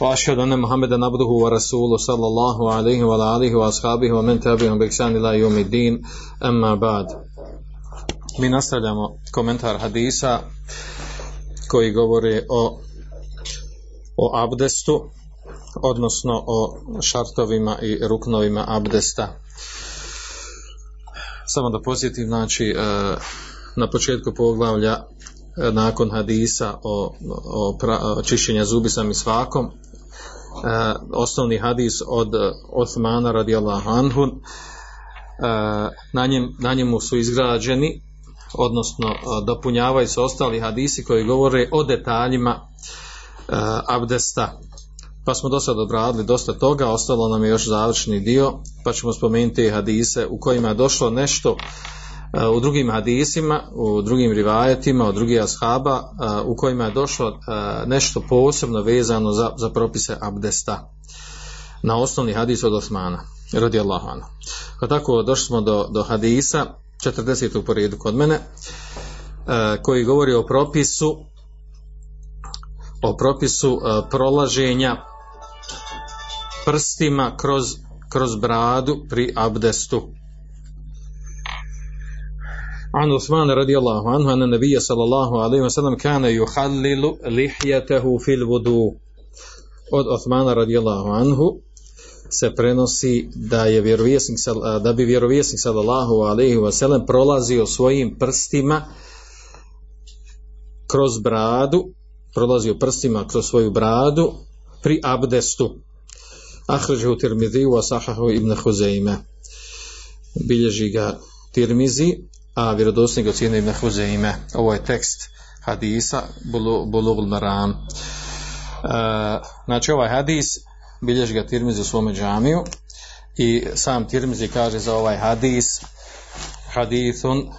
وأشهد أن محمدا عبده ورسوله صلى الله عليه وعلى آله وأصحابه ومن تبعهم بإحسان إلى يوم الدين أما بعد Mi nastavljamo komentar hadisa koji govori o o abdestu, odnosno o šartovima i ruknovima abdesta. Samo da posjetim, znači, e, na početku poglavlja e, nakon hadisa o, o, pra, o čišćenja zubi sa misvakom, e, osnovni hadis od Osmana radijallahu anhu, e, na, njem, na njemu su izgrađeni, odnosno dopunjavaju se ostali hadisi koji govore o detaljima abdesta. Pa smo do sada obradili dosta toga, ostalo nam je još završni dio, pa ćemo spomenuti hadise u kojima je došlo nešto u drugim hadisima, u drugim rivajetima, od drugih ashaba, uh, u kojima je došlo uh, nešto posebno vezano za, za propise abdesta na osnovni hadis od Osmana, radijallahu anhu. Pa tako došli smo do, do hadisa, 40. po redu kod mene, koji govori o propisu o propisu prolaženja prstima kroz, kroz bradu pri abdestu. عن عثمان رضي الله عنه أن النبي صلى الله عليه وسلم كان يحلل لحيته في الوضوء od Osmana radijallahu anhu se prenosi da je vjerovjesnik sal- da bi vjerovjesnik sallallahu alejhi ve sellem prolazio svojim prstima kroz bradu prolazio prstima kroz svoju bradu pri abdestu. Ahređu Tirmizi u Asahahu ibn Huzeime. Bilježi ga Tirmizi, a vjerodosni ga cijene ibn Huzeime. Ovo je tekst hadisa Bulugul Maram. E, znači ovaj hadis bilježi ga Tirmizi u svome džamiju i sam Tirmizi kaže za ovaj hadis hadithun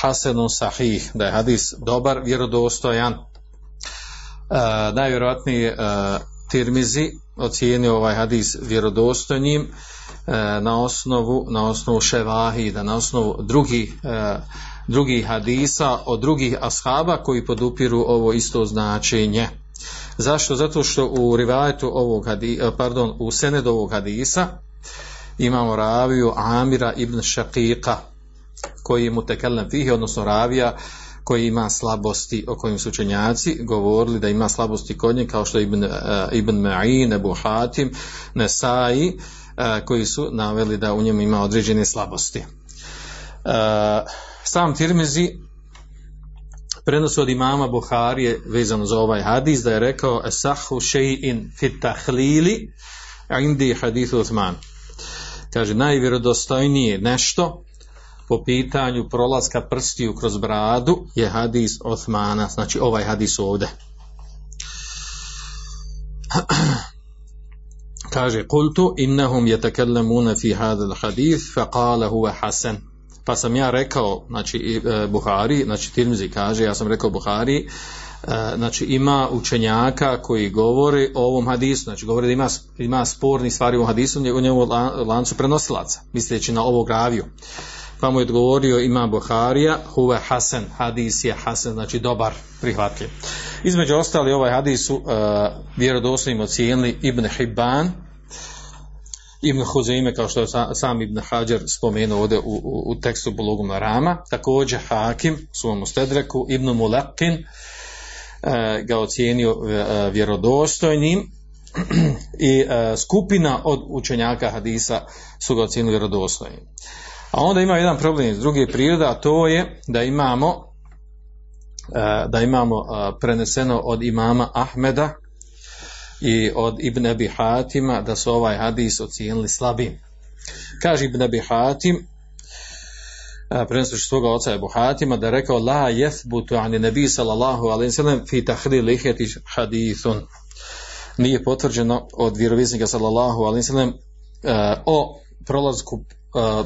hasenun sahih, da je hadis dobar, vjerodostojan, Uh, najvjerojatnije uh, Tirmizi ocijenio ovaj hadis vjerodostojnim na osnovu na osnovu ševahida, na osnovu drugih uh, drugih hadisa od drugih ashaba koji podupiru ovo isto značenje. Zašto? Zato što u rivajetu ovog hadisa, pardon, u senedu ovog hadisa imamo raviju Amira ibn Šaqiqa koji je mutekellem fihi, odnosno ravija koji ima slabosti o kojim su učenjaci govorili da ima slabosti kod nje kao što je Ibn, uh, Ibn Ma'in, Ebu Hatim, Nesai uh, koji su naveli da u njemu ima određene slabosti. Uh, sam Tirmizi prenosi od imama Buharije vezano za ovaj hadis da je rekao esahu še'in fit tahlili indi hadithu Uthman. Kaže, najvjerodostojnije nešto po pitanju prolaska prstiju kroz bradu je hadis Osmana, znači ovaj hadis ovde. Kaže, kultu innahum yatakallamuna fi hadha hadith fa qala huwa hasan. Pa sam ja rekao, znači Buhari, znači Tirmizi kaže, ja sam rekao Buhari, znači ima učenjaka koji govore o ovom hadisu, znači govore da ima, ima sporni stvari u hadisu, u njemu lancu prenosilaca, misleći na ovog raviju pa mu je odgovorio ima Buharija, huve hasen, hadis je hasen, znači dobar, prihvatljiv. Između ostali ovaj hadis su uh, vjerodostojnim ocijenili Ibn Hibban, Ibn Huzeime, kao što je sam Ibn Hajar spomenuo ovdje u, u, u tekstu Bulugu Marama, također Hakim, svom ustedreku, Ibn Mulakin, uh, ga ocijenio uh, vjerodostojnim, i skupina od učenjaka hadisa su ga ocijenili vjerodostojnim. A onda ima jedan problem iz druge prirode, a to je da imamo da imamo preneseno od imama Ahmeda i od Ibn Abi Hatima da su ovaj hadis ocijenili slabim. Kaže Ibn Abi Hatim prenosući svoga oca Ebu Hatima da rekao la jethbutu ani nebi sallallahu alaihi sallam fi tahri lihjeti hadithun nije potvrđeno od vjerovisnika sallallahu alaihi sallam o prolazku,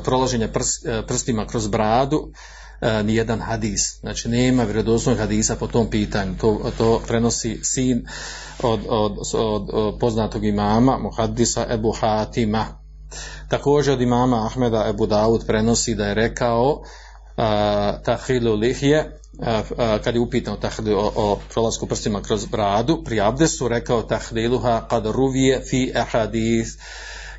prolaženja prs, uh, prstima kroz bradu uh, ni jedan hadis. Znači nema vjerodostojnog hadisa po tom pitanju. To, to prenosi sin od, od, od, od poznatog imama, muhaddisa Ebu Hatima. Također od imama Ahmeda Ebu Daud prenosi da je rekao uh, tahrilu lihje kad je upitan o, o prolasku prstima kroz bradu pri abdesu rekao tahdiluha kad ruvije fi ahadith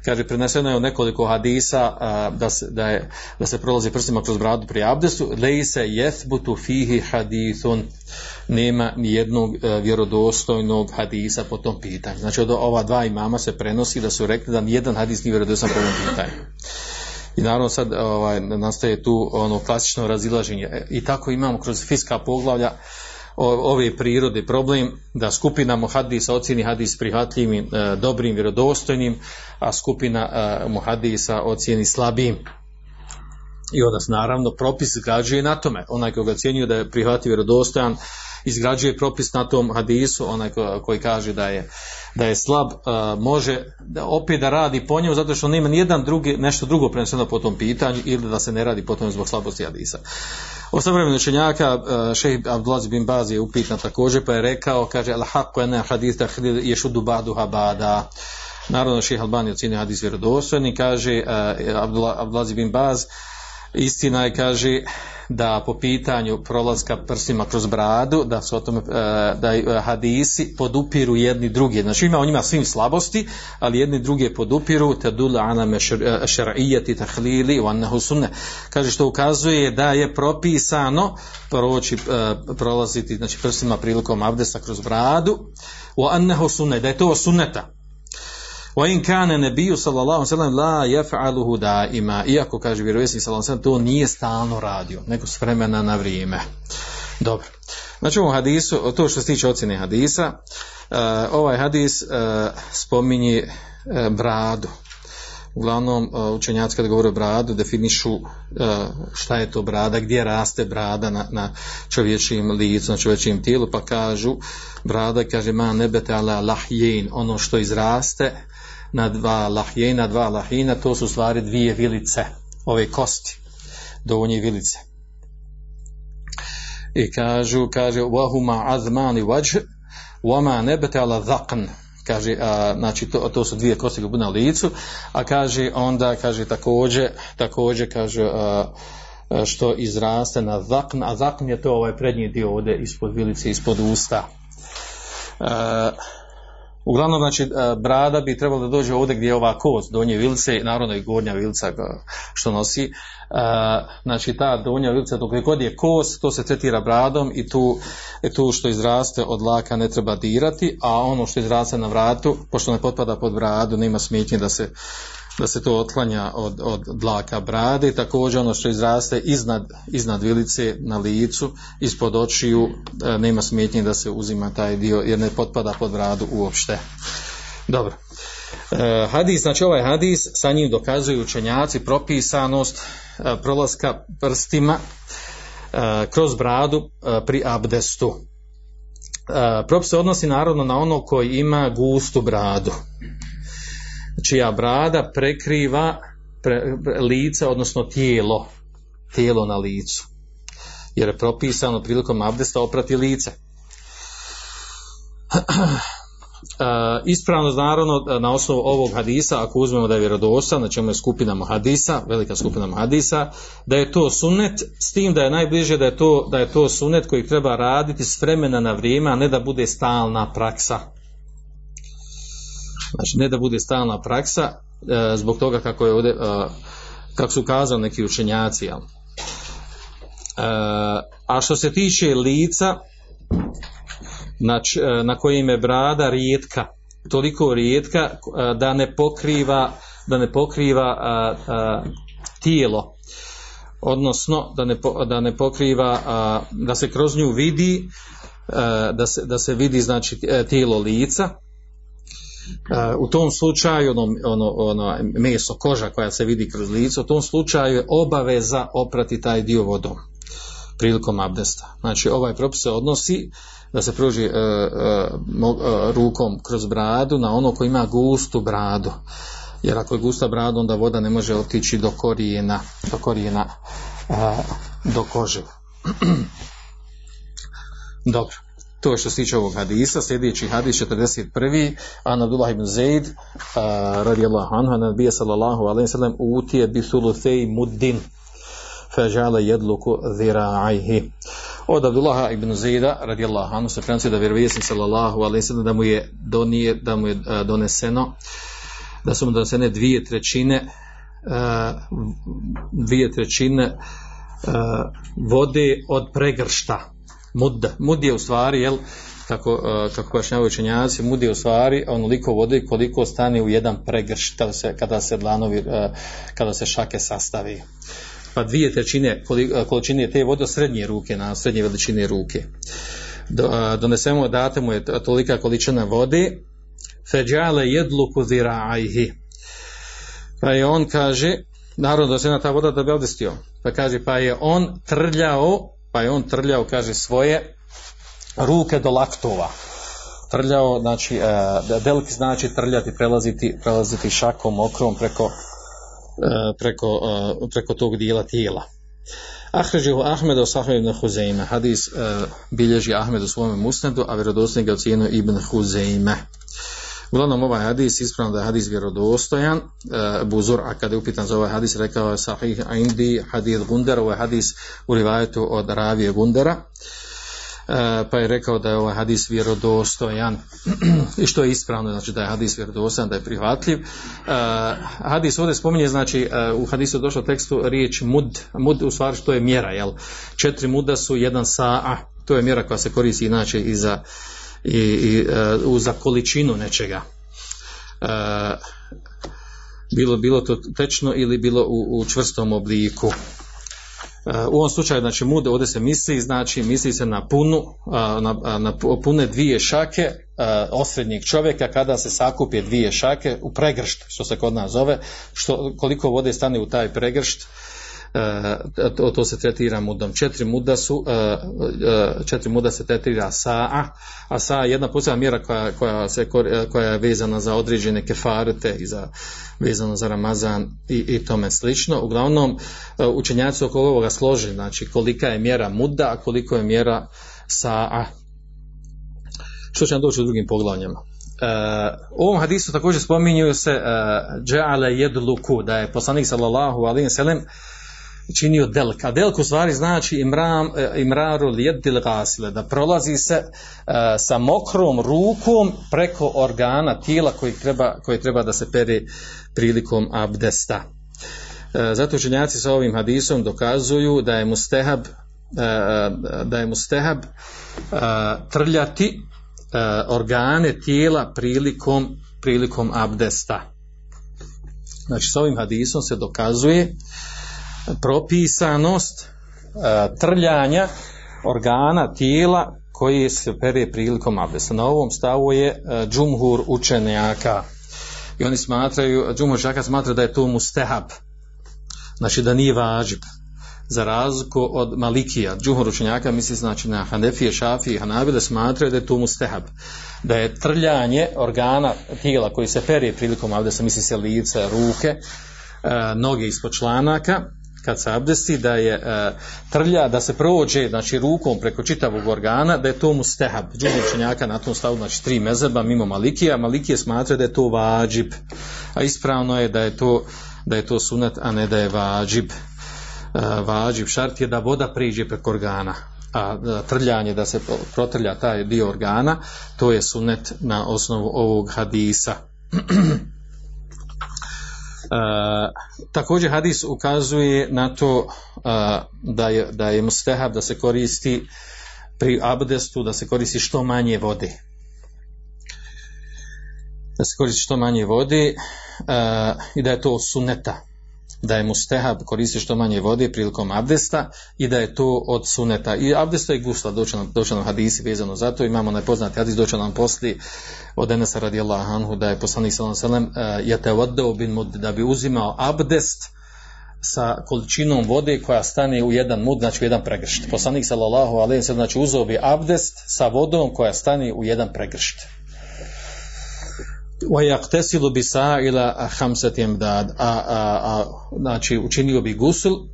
kaže preneseno je u nekoliko hadisa da se, da, je, da se prolazi prstima kroz bradu pri abdesu lejse jethbutu fihi hadithun. Nema ni jednog e, vjerodostojnog hadisa po tom pitanju. Znači od ova dva imama se prenosi da su rekli da ni jedan hadis nije vjerodostojno po tom pitanju. I naravno sad ovaj, nastaje tu ono klasično razilaženje. I tako imamo kroz fiska poglavlja ove prirode problem da skupina muhadisa ocjeni hadis prihvatljivim, e, dobrim, vjerodostojnim, a skupina e, muhadisa ocjeni slabim. I onda naravno propis izgrađuje na tome. Onaj koji ga ocjenjuje da je prihvatljiv vjerodostojan, izgrađuje propis na tom hadisu, onaj koji kaže da je, da je slab, uh, može da opet da radi po njemu zato što nema nijedan drugi, nešto drugo preneseno po tom pitanju ili da se ne radi po tom zbog slabosti hadisa. O savremenu učenjaka uh, šejh Abdulaz bin Baz je upitan također pa je rekao, kaže al haqqu ene hadis tahdil yeshudu ba'duha ba'da. Naravno šejh Albani ocjenjuje hadis vjerodostojni, kaže uh, Abdulaz bin Baz istina je kaže da po pitanju prolaska prsima kroz bradu da su o tome da hadisi podupiru jedni drugi. Znači ima on ima svim slabosti ali jedni druge podupiru tadul ana shar'iyyati tahlili wa annahu sunne kaže što ukazuje da je propisano proći prolaziti znači prsima prilikom abdesta kroz bradu wa annahu sunne da je to sunneta Wa in kana nabiyyu sallallahu sellem la yaf'aluhu da'ima. Iako kaže vjerovjesnik sallallahu sellem to nije stalno radio, nego s vremena na vrijeme. Dobro. Znači u hadisu, to što se tiče ocjene hadisa, uh, ovaj hadis uh, spominje uh, bradu. Uglavnom, učenjaci kada govore o bradu, definišu šta je to brada, gdje raste brada na, na čovječim licu, na čovječim tijelu, pa kažu, brada, kaže, ma nebete ala ono što izraste, na dva lahjena, dva lahina, to su stvari dvije vilice, ove kosti, donje vilice. I kažu, kaže, wahuma azmani wajh, wama nebete ala dhaqn, kaže, a, znači to, to su dvije kosti na licu, a kaže, onda, kaže, također, također, kaže, a, što izraste na zakn, a zakn je to ovaj prednji dio ovdje ispod vilice, ispod usta. Uglavnom, znači, e, brada bi trebalo da dođe ovdje gdje je ova kost, donje vilce, naravno i gornja vilca što nosi. E, znači, ta donja vilca, dok god je kost, to se tretira bradom i tu, tu što izraste od laka ne treba dirati, a ono što izraste na vratu, pošto ne potpada pod bradu, nema smetnje da se da se to otklanja od, od dlaka brade, također ono što izraste iznad, iznad vilice na licu, ispod očiju, e, nema smetnje da se uzima taj dio jer ne potpada pod bradu uopšte. Dobro. E, hadis, znači ovaj hadis, sa njim dokazuju učenjaci propisanost e, prolaska prstima kroz bradu pri abdestu. Propis se odnosi naravno na ono koji ima gustu bradu čija brada prekriva pre, lice, odnosno tijelo, tijelo na licu. Jer je propisano prilikom abdesta oprati lice. Uh, ispravno naravno na osnovu ovog hadisa ako uzmemo da je vjerodostan, znači je skupina hadisa, velika skupina hadisa, da je to sunnet s tim da je najbliže da je to, da je to sunnet koji treba raditi s vremena na vrijeme, a ne da bude stalna praksa. Znači ne da bude stalna praksa e, zbog toga kako je ovdje, e, kako su kazali neki učenjaci. E, a što se tiče lica na, e, na kojim je brada rijetka, toliko rijetka da ne pokriva da ne pokriva tijelo odnosno da ne, da ne pokriva a, da se kroz nju vidi a, da, se, da se vidi znači tijelo lica u tom slučaju ono, ono, ono meso, koža koja se vidi kroz lice, u tom slučaju je obaveza oprati taj dio vodom prilikom abdesta. Znači ovaj propis se odnosi da se pruži uh, uh, rukom kroz bradu na ono ko ima gustu bradu. jer ako je gusta brada onda voda ne može otići do korijena, do korijena do kože. Dobro, to je što se tiče ovog hadisa. Sljedeći hadis 41. An Abdullah ibn Zaid radijallahu anhu, an nabija sallallahu alaihi sallam utije bi thuluthej muddin fežale jedluku zira'ajhi. Od Abdullaha ibn Zaida radijallahu anhu se prenosi da vjerovijesnik sallallahu alaihi sallam da mu je donije, da mu je doneseno da su mu donesene dvije trećine dvije trećine vode od pregršta mud, mud je u stvari jel, kako, kako pojašnjavaju učenjaci, mud je u stvari onoliko vode koliko stane u jedan pregršt kada se, kada se dlanovi, kada se šake sastavi. Pa dvije trećine količine te vode srednje ruke na srednje veličine ruke. Do, donesemo date mu je tolika količina vode. Feđale jedluku zira'ajhi pa je on kaže naravno da se na ta voda da bi pa kaže pa je on trljao pa je on trljao kaže svoje ruke do laktova trljao znači e, delki znači trljati prelaziti, prelaziti šakom okrom preko e, preko, e, preko tog dijela tijela Ahređihu Ahmed o Sahve ibn Huzeime. Hadis bilježi Ahmed u svome musnedu, a vjerodostojnik ga ocjenio Ibn Huzeime. Uglavnom ovaj hadis ispravno da je hadis vjerodostojan. Uh, Buzur, a kada je upitan za ovaj hadis, rekao je Sahih Indi hadis Gundera, ovaj hadis u rivajetu od Ravije Gundera. Uh, pa je rekao da je ovaj hadis vjerodostojan i što je ispravno, znači da je hadis vjerodostojan, da je prihvatljiv. Uh, hadis ovdje spominje, znači u hadisu je došlo tekstu riječ mud, mud u stvari što je mjera, jel? Četiri muda su jedan sa'a, to je mjera koja se koristi inače i za, i, i, uh, za količinu nečega. Uh, bilo, bilo to tečno ili bilo u, u čvrstom obliku u ovom slučaju znači mude ovdje se misli znači misli se na punu na, na pune dvije šake osrednjeg čovjeka kada se sakupi dvije šake u pregršt što se kod nas zove što, koliko vode stane u taj pregršt to, to se tretira mudom. Četiri muda su, četiri muda se tretira sa, a sa jedna posebna mjera koja, koja, se, koja je vezana za određene kefarete i za, vezano za Ramazan i, i tome slično. Uglavnom, učenjaci oko ovoga složi, znači kolika je mjera muda, a koliko je mjera sa, što će nam doći u drugim poglavljama. Uh, u ovom hadisu također spominju se uh, jedluku, da je poslanik sallallahu alaihi sallam činio delk. A delk u stvari znači imram, imraru lijedil gasile, da prolazi se uh, sa mokrom rukom preko organa tijela koji treba, koji treba da se peri prilikom abdesta. Uh, zato učenjaci sa ovim hadisom dokazuju da je mustehab da je mustehab trljati organe tijela prilikom prilikom abdesta. Znači sa ovim hadisom se dokazuje propisanost e, trljanja organa tijela koji se pere prilikom abdesta. Na ovom stavu je e, džumhur učenjaka. I oni smatraju, džumhur učenjaka smatra da je to mustehab, znači da nije važib za razliku od Malikija, džumhur učenjaka misli znači na Hanefije, Šafije i Hanabile smatraju da je to mustehab, da je trljanje organa tijela koji se pere prilikom abdesta, misli se lice, ruke, e, noge ispod članaka, kad se abdesti da je e, trlja da se prođe znači rukom preko čitavog organa da je to mustehab. Džumu učenjaka na tom stavu znači tri mezeba mimo malikija. Malikije smatra da je to vađib a ispravno je da je to da je to sunet a ne da je vađib. E, vađib šart je da voda priđe preko organa a trljanje da se protrlja taj dio organa to je sunet na osnovu ovog hadisa također hadis ukazuje na to da je, da je mustehab da se koristi pri abdestu da se koristi što manje vode. Da se koristi što manje vode i da je to suneta da je mustehab koristi što manje vode prilikom abdesta i da je to od suneta. I abdesta i gusla doće nam, hadisi vezano za to. Imamo nepoznati hadis, doće nam posli od Enesa radijallahu anhu da je poslanik sallam je te vodeo bin mud da bi uzimao abdest sa količinom vode koja stane u jedan mud, znači u jedan pregršt. Poslanik sallallahu sallam znači uzeo bi abdest sa vodom koja stane u jedan pregršt وَيَقْتَسِلُ بِسَائِلَ خَمْسَةِ امْدَادِ a, a, a, znači učinio bi gusul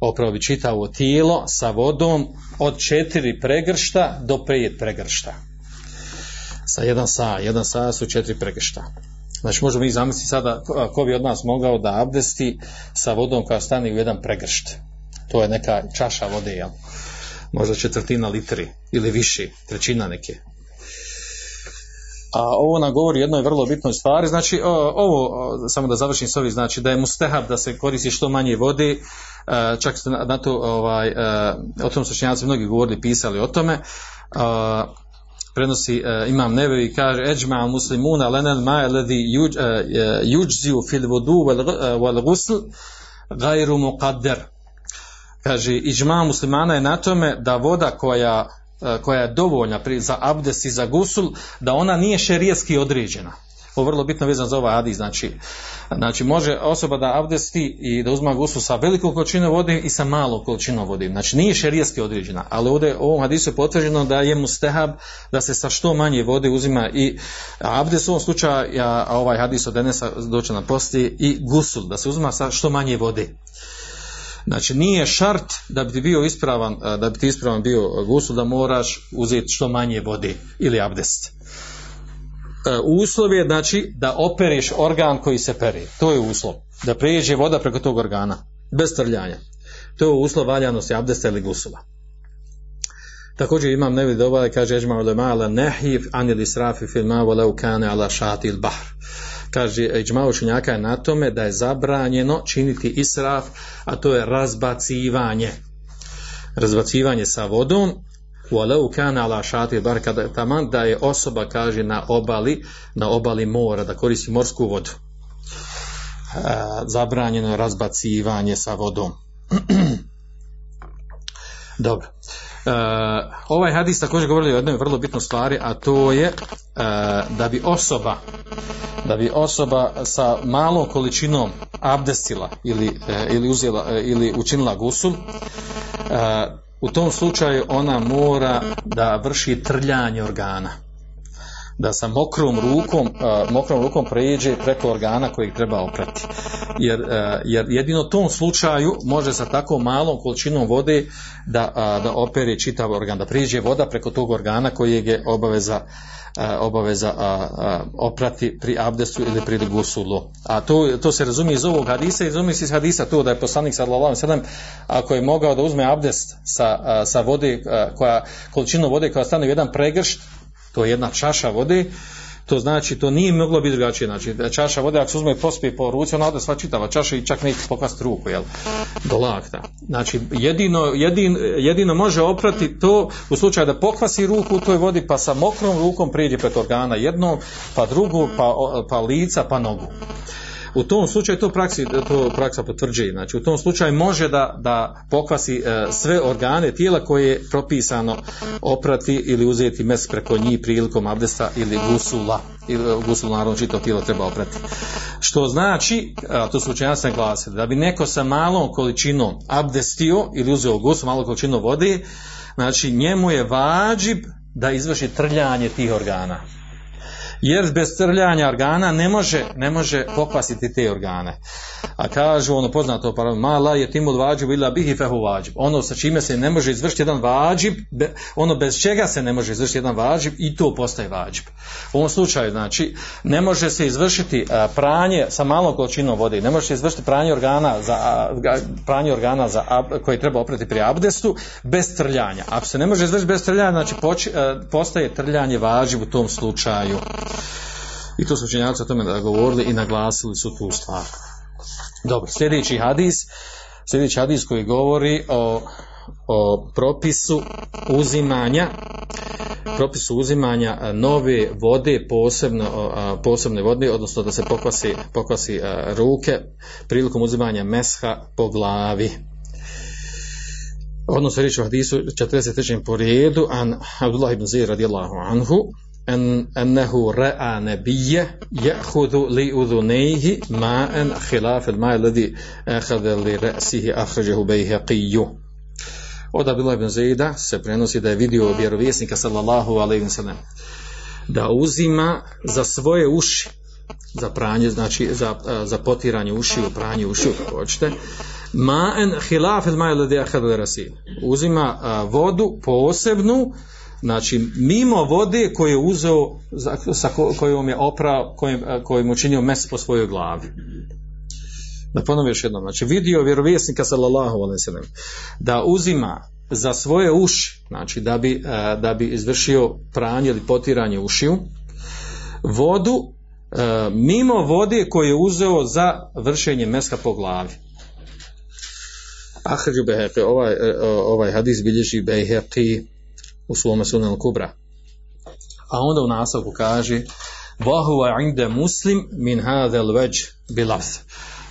opravo bi čitavo tijelo sa vodom od četiri pregršta do pet pregršta sa jedan sa, jedan sa su četiri pregršta znači možemo mi zamisliti sada ko- ko bi od nas mogao da abdesti sa vodom koja stane u jedan pregršt to je neka čaša vode jel? možda četvrtina litri ili više, trećina neke a ovo nam govori jednoj vrlo bitnoj stvari, znači ovo, samo da završim s ovim, znači da je mustehab da se koristi što manje vode, e, čak ste na, to, ovaj, e, o tom su mnogi govorili, pisali o tome, e, prenosi imam Nevevi i kaže eđma muslimuna lenel ma ledi juđziju fil vodu wal gusl gajru muqadder. Kaže iđma muslimana je na tome da voda koja koja je dovoljna za abdest i za gusul, da ona nije šerijetski određena. Ovo je vrlo bitno vezano za ovaj hadis. Znači, znači može osoba da abdesti i da uzma gusul sa velikom količinom vode i sa malom količinom vode. Znači nije šerijetski određena, ali ovdje u ovom hadisu je potvrđeno da je mustehab da se sa što manje vode uzima i abdest u ovom slučaju, a ovaj hadis od Denesa doće na poslije, i gusul, da se uzima sa što manje vode. Znači nije šart da bi bio ispravan, da bi ti ispravan bio gusul da moraš uzeti što manje vode ili abdest. Uslov je znači da opereš organ koji se peri. To je uslov. Da prijeđe voda preko tog organa. Bez trljanja. To je uslov valjanosti abdesta ili gusula. Također imam nevi doba kaže eđma ulema ala nehif anil israfi fil ma walau kane ala šati il bahr kaže Iđma učenjaka je na tome da je zabranjeno činiti israf, a to je razbacivanje. Razbacivanje sa vodom, walau kana ala šati bar kada taman da je osoba kaže na obali, na obali mora da koristi morsku vodu. E, zabranjeno je razbacivanje sa vodom. Dobro. E, ovaj hadis također govori o jednoj vrlo bitnoj stvari, a to je e, da bi osoba da bi osoba sa malom količinom abdestila ili, e, ili, uzela, e, ili učinila gusul, u tom slučaju ona mora da vrši trljanje organa da sa mokrom rukom, uh, mokrom rukom pređe preko organa kojeg treba oprati. Jer, uh, jer jedino u tom slučaju može sa tako malom količinom vode da, uh, da opere čitav organ, da prijeđe voda preko tog organa kojeg je obaveza obaveza oprati pri abdestu ili pri gusulu. A to, to se razumije iz ovog hadisa i razumije se iz hadisa to da je poslanik sallallahu alejhi ako je mogao da uzme abdest sa, sa vode koja količinu vode koja stane u jedan pregršt to je jedna čaša vode, to znači to nije moglo biti drugačije, znači čaša vode ako se uzme pospije po ruci, ona ode sva čitava čaša i čak neće pokvasti ruku, jel, do lakta. Znači jedino, jedin, jedino može oprati to u slučaju da pokvasi ruku u toj vodi, pa sa mokrom rukom prijeđe preko organa jednom, pa drugu, pa, pa lica, pa nogu. U tom slučaju to praksi to praksa potvrđuje. Znači u tom slučaju može da, da pokvasi e, sve organe tijela koje je propisano oprati ili uzeti mes preko njih prilikom abdesta ili gusula. Ili gusul naravno čito tijelo treba oprati. Što znači, a to su učenjaci naglasili, da bi neko sa malom količinom abdestio ili uzeo gusul, malom količinom vode, znači njemu je vađib da izvrši trljanje tih organa jer bez trljanja organa ne može, ne može pokvasiti te organe. A kažu ono poznato pa mala je timul vađib ila bihi fehu vađib. Ono sa čime se ne može izvršiti jedan vađib, ono bez čega se ne može izvršiti jedan vađib i to postaje vađib. U ovom slučaju znači ne može se izvršiti pranje sa malom količinom vode, ne može se izvršiti pranje organa za pranje organa za koji treba oprati pri abdestu bez trljanja. Ako se ne može izvršiti bez trljanja, znači postaje trljanje vađib u tom slučaju. I to su učenjaci o tome da govorili i naglasili su tu stvar. Dobro, sljedeći hadis, sljedeći hadis koji govori o, o propisu uzimanja propisu uzimanja nove vode, posebno, posebne vode, odnosno da se pokvasi, pokvasi ruke prilikom uzimanja mesha po glavi. Odnosno riječ o hadisu 43. po redu, an Abdullah ibn Zir radijallahu anhu, أن أنه رأى نبيه يأخذ لأذنيه ماء خلاف الماء الذي أخذ لرأسه أخرجه بيهقي Od Abdullah ibn Zejda se prenosi da je vidio vjerovjesnika sallallahu alaihi wa sallam da uzima za svoje uši za pranje, znači za, za potiranje ušiju, pranje ušiju, kako hoćete, ma'en hilaf il ma'el ladija rasil. Uzima a, vodu posebnu, znači mimo vode koju je uzeo, sa ko, kojom je oprao, kojim, kojim učinio mes po svojoj glavi. Da ponovim još jednom, znači vidio vjerovjesnika sallallahu alaihi da uzima za svoje uši, znači da bi, da bi izvršio pranje ili potiranje ušiju, vodu e, mimo vode koju je uzeo za vršenje meska po glavi. Ahređu Beheqi, ovaj, ovaj hadis bilježi Beheqi u svome sunan kubra. A onda u nastavku kaže Vahuva inde muslim min hadel veđ bilaf.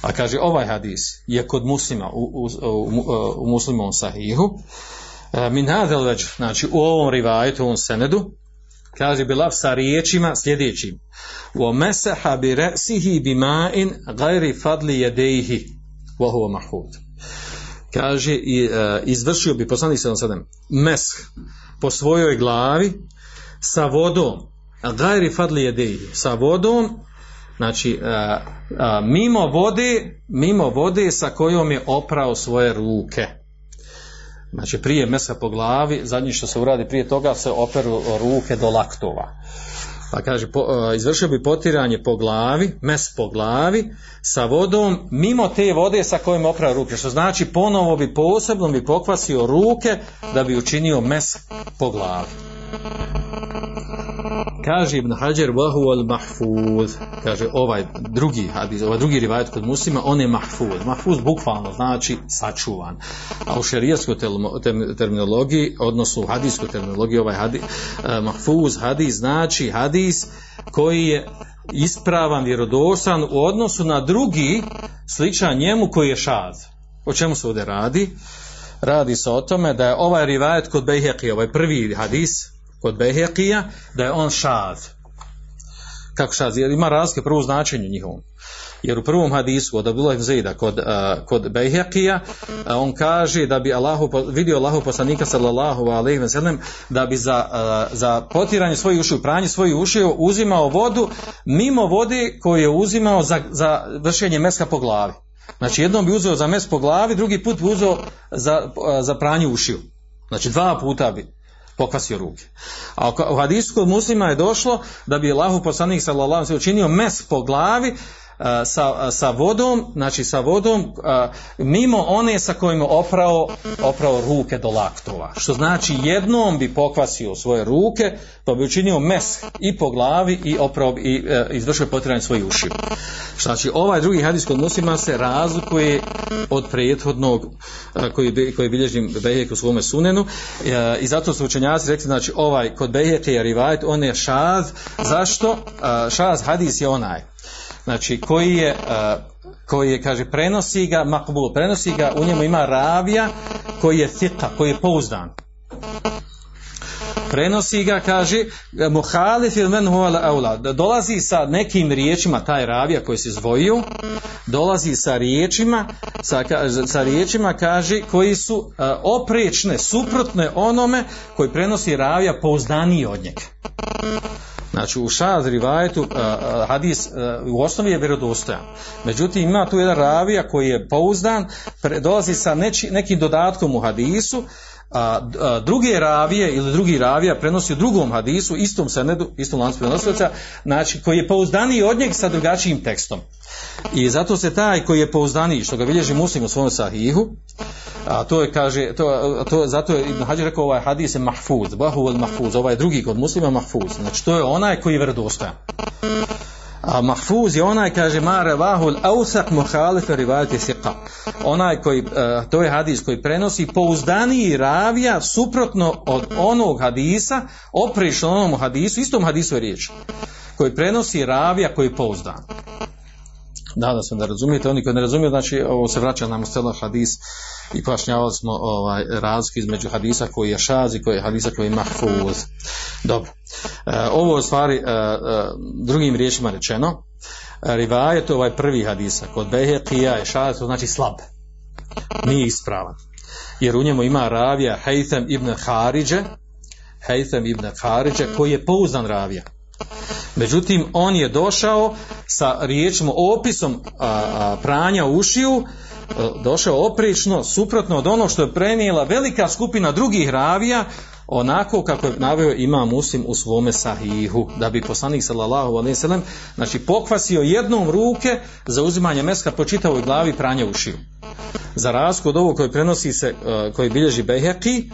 A kaže ovaj hadis je kod muslima u, u, u, u muslimom sahihu e, min hadel veđ, znači u ovom rivajetu, u ovom senedu kaže Bilaf sa riječima sljedećim wa masaha bi ra'sihi bima'in ghairi fadli yadayhi wa huwa mahfud kaže i, uh, izvršio bi poslanik sallallahu alejhi ve sellem mesh po svojoj glavi sa vodom ghairi fadli yadayhi sa vodom znači a, a, mimo vode mimo vode sa kojom je oprao svoje ruke. Znači prije mesa po glavi zadnje što se uradi prije toga se operu ruke do laktova pa kaže po, a, izvršio bi potiranje po glavi mes po glavi sa vodom mimo te vode sa kojom je oprao ruke što znači ponovo bi posebno bi pokvasio ruke da bi učinio mes po glavi kaže Ibn Hajar vahu al mahfuz. Kaže ovaj drugi hadis ovaj drugi rivajet kod muslima on je mahfuz. Mahfuz bukvalno znači sačuvan. A u šerijskoj terminologiji odnosno u hadijskoj terminologiji ovaj hadis uh, mahfuz hadis znači hadis koji je ispravan vjerodosan u odnosu na drugi sličan njemu koji je šaz. O čemu se ovdje radi? Radi se o tome da je ovaj rivajet kod Bejheqi ovaj prvi hadis kod Behekija da je on šaz. Kako šaz? Jer ima razlike prvo značenje njihovom. Jer u prvom hadisu od Abdullah Zaida kod, uh, kod Behekija uh, on kaže da bi Allahu, vidio Allahu poslanika sallallahu alaihi wa sallam da bi za, uh, za potiranje svojih ušiju, pranje svojih ušiju uzimao vodu mimo vode koju je uzimao za, za vršenje meska po glavi. Znači jednom bi uzeo za mes po glavi, drugi put bi uzeo za, za pranje ušiju. Znači dva puta bi pokvasio ruke. A u hadisu kod muslima je došlo da bi Allahu poslanik sallallahu učinio mes po glavi sa, sa vodom, znači sa vodom mimo one sa kojima oprao, oprao ruke do laktova. Što znači jednom bi pokvasio svoje ruke, pa bi učinio mes i po glavi i oprao i e, izvršio potiranje svojih ušiju. Znači ovaj drugi hadis kod muslima se razlikuje od prethodnog koji, koji bilježim Bejhek u svome sunenu e, i zato su učenjaci rekli znači ovaj kod Bejheke je rivajt, on je šaz. Zašto? Šaz hadis je onaj znači koji je uh, koji je, kaže, prenosi ga, makbul, prenosi ga, u njemu ima ravija koji je fika, koji je pouzdan. Prenosi ga, kaže, muhalif il men aula. Dolazi sa nekim riječima, taj ravija koji se zvojio, dolazi sa riječima, sa, sa riječima, kaže, koji su uh, oprečne, suprotne onome koji prenosi ravija pouzdaniji od njega. Znači u šaz rivajetu hadis u osnovi je vjerodostojan. Međutim ima tu jedan ravija koji je pouzdan, dolazi sa neči, nekim dodatkom u hadisu, a, a druge ravije ili drugi ravija prenosi u drugom hadisu, istom senedu, istom lancu prenosilaca, znači koji je pouzdaniji od njeg sa drugačijim tekstom. I zato se taj koji je pouzdaniji, što ga bilježi muslim u svom sahihu, a to je kaže to to zato je Ibn Hadžer rekao ovaj hadis je mahfuz bahu mahfuz ovaj drugi kod muslima mahfuz znači to je onaj koji je vjerodostojan a mahfuz je onaj kaže mare vahul ausaq muhalif rivayati thiqa onaj koji uh, to je hadis koji prenosi pouzdaniji ravija suprotno od onog hadisa oprešno onom hadisu istom hadisu je riječ koji prenosi ravija koji je pouzdan Nadam se da razumijete, oni koji ne razumiju, znači ovo se vraća nam u celo hadis i pojašnjavali smo ovaj razliku između hadisa koji je šaz i koji je hadisa koji je mahfuz. Dobro. E, ovo je stvari e, e, drugim riječima rečeno. Rivajet ovaj prvi hadisa kod Beheqija je šaz, to znači slab. Nije ispravan. Jer u njemu ima ravija Haytham ibn Haridže, Haytham ibn Haridže koji je pouzdan ravija Međutim, on je došao sa riječima, opisom pranja ušiju, došao oprično, suprotno od ono što je prenijela velika skupina drugih ravija, onako kako je naveo ima muslim u svome sahihu, da bi poslanik sallallahu alaihi znači pokvasio jednom ruke za uzimanje meska po čitavoj glavi pranja ušiju. Za razliku od ovog koji prenosi se, uh, koji bilježi Beheki,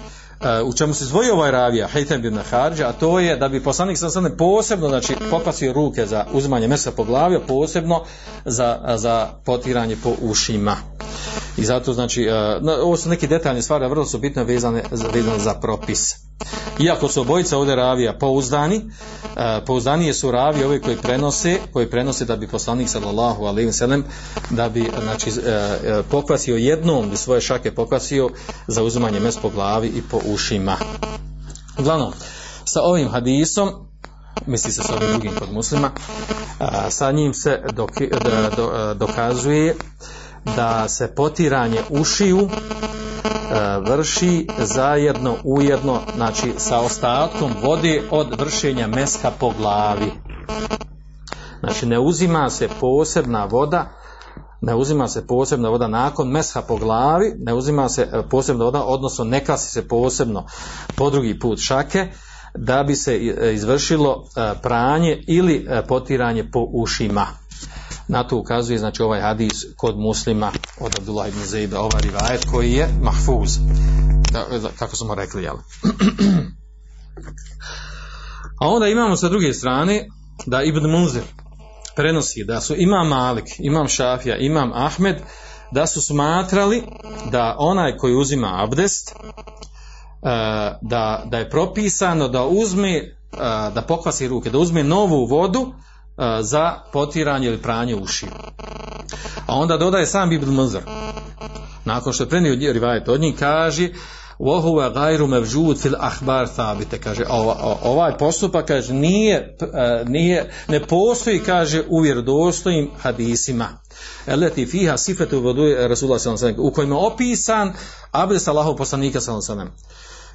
u čemu se zvojio ovaj ravija, Hejtem bin Harđa, a to je da bi poslanik sa sada posebno, znači, pokvasio ruke za uzimanje mesa po glavi, a posebno za, za potiranje po ušima. I zato, znači, ovo su neki detaljne stvari, a vrlo su bitne vezane, vezane za propis. Iako su obojica ovdje ravija pouzdani, pouzdanije su ravi ovi koji prenose, koji prenose da bi poslanik sallallahu alejhi ve da bi znači pokvasio jednom bi svoje šake pokvasio za uzimanje mesa po glavi i po ušima. Uglavnom, sa ovim hadisom misli se sa ovim drugim kod muslima, sa njim se dok, do, dokazuje da se potiranje ušiju vrši zajedno ujedno znači sa ostatkom vode od vršenja meska po glavi. Znači ne uzima se posebna voda ne uzima se posebna voda nakon mesha po glavi ne uzima se posebna voda odnosno ne kasi se posebno po drugi put šake da bi se izvršilo pranje ili potiranje po ušima na to ukazuje znači ovaj hadis kod muslima od Abdullah ibn Zaiba ovaj rivajet koji je mahfuz da, kako smo rekli jel? a onda imamo sa druge strane da Ibn Munzir prenosi da su imam Malik, imam Šafija, imam Ahmed da su smatrali da onaj koji uzima abdest da, da je propisano da uzme da pokvasi ruke, da uzme novu vodu za potiranje ili pranje ušiju. A onda dodaje sam Ibn Muzar. Nakon što je prenio rivajet od njih, kaže وَهُوَ غَيْرُ مَوْجُودْ فِي الْأَحْبَارِ ثَابِتَ kaže, ovaj postupak kaže, nije, nije, ne postoji, kaže, u vjerodostojim hadisima. Eleti fiha sifetu vodu Rasulullah sallallahu u kojima je opisan abdest Allahov poslanika sallallahu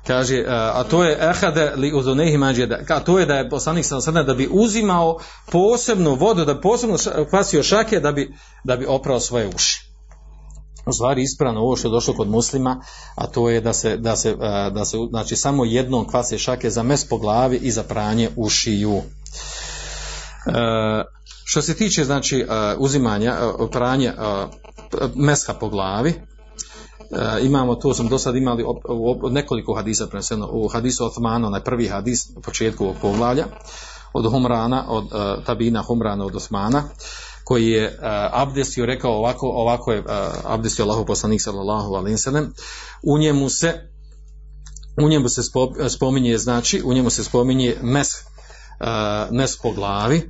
kaže a to je ehade li uzunehi mađeda. A to je da je poslanik sam sada da bi uzimao posebnu vodu da bi posebno kvasio šake da bi, da bi oprao svoje uši. U stvari ispravno ovo što je došlo kod muslima a to je da se, da se, da se znači samo jednom kvase šake za mes po glavi i za pranje ušiju. E, što se tiče znači uzimanja pranja meska po glavi e, imamo, to sam do sad imali od nekoliko hadisa preneseno, u hadisu Othmana, onaj prvi hadis u početku ovog poglavlja, od Humrana, od uh, Tabina Humrana od Osmana, koji je uh, abdestio, rekao ovako, ovako je uh, abdestio Allahu poslanik sallallahu alaihi u njemu se u njemu se spominje, znači, u njemu se spominje mes, uh, mes po glavi,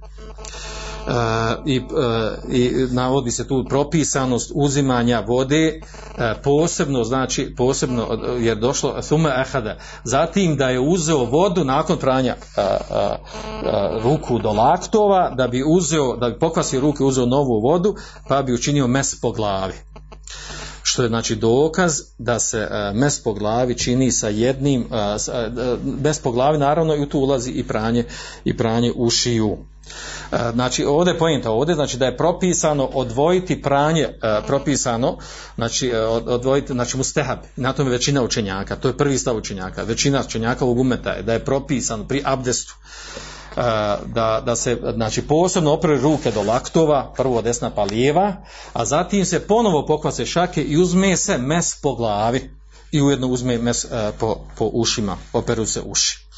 i, uh, i navodi se tu propisanost uzimanja vode uh, posebno znači posebno jer došlo sume ahada zatim da je uzeo vodu nakon pranja ruku do laktova da bi uzeo da bi pokvasio ruke uzeo novu vodu pa bi učinio mes po glavi. Što je znači dokaz da se mes po glavi čini sa jednim mes po glavi naravno i tu ulazi i pranje i pranje ušiju Znači ovdje je pojenta ovdje, znači da je propisano odvojiti pranje, propisano, znači odvojiti, znači mustehab, na tome većina učenjaka, to je prvi stav učenjaka, većina učenjaka ovog umeta je da je propisano pri abdestu, da, da se znači posebno opre ruke do laktova, prvo desna pa lijeva, a zatim se ponovo pokvase šake i uzme se mes po glavi i ujedno uzme mes po, po ušima, operu se uši.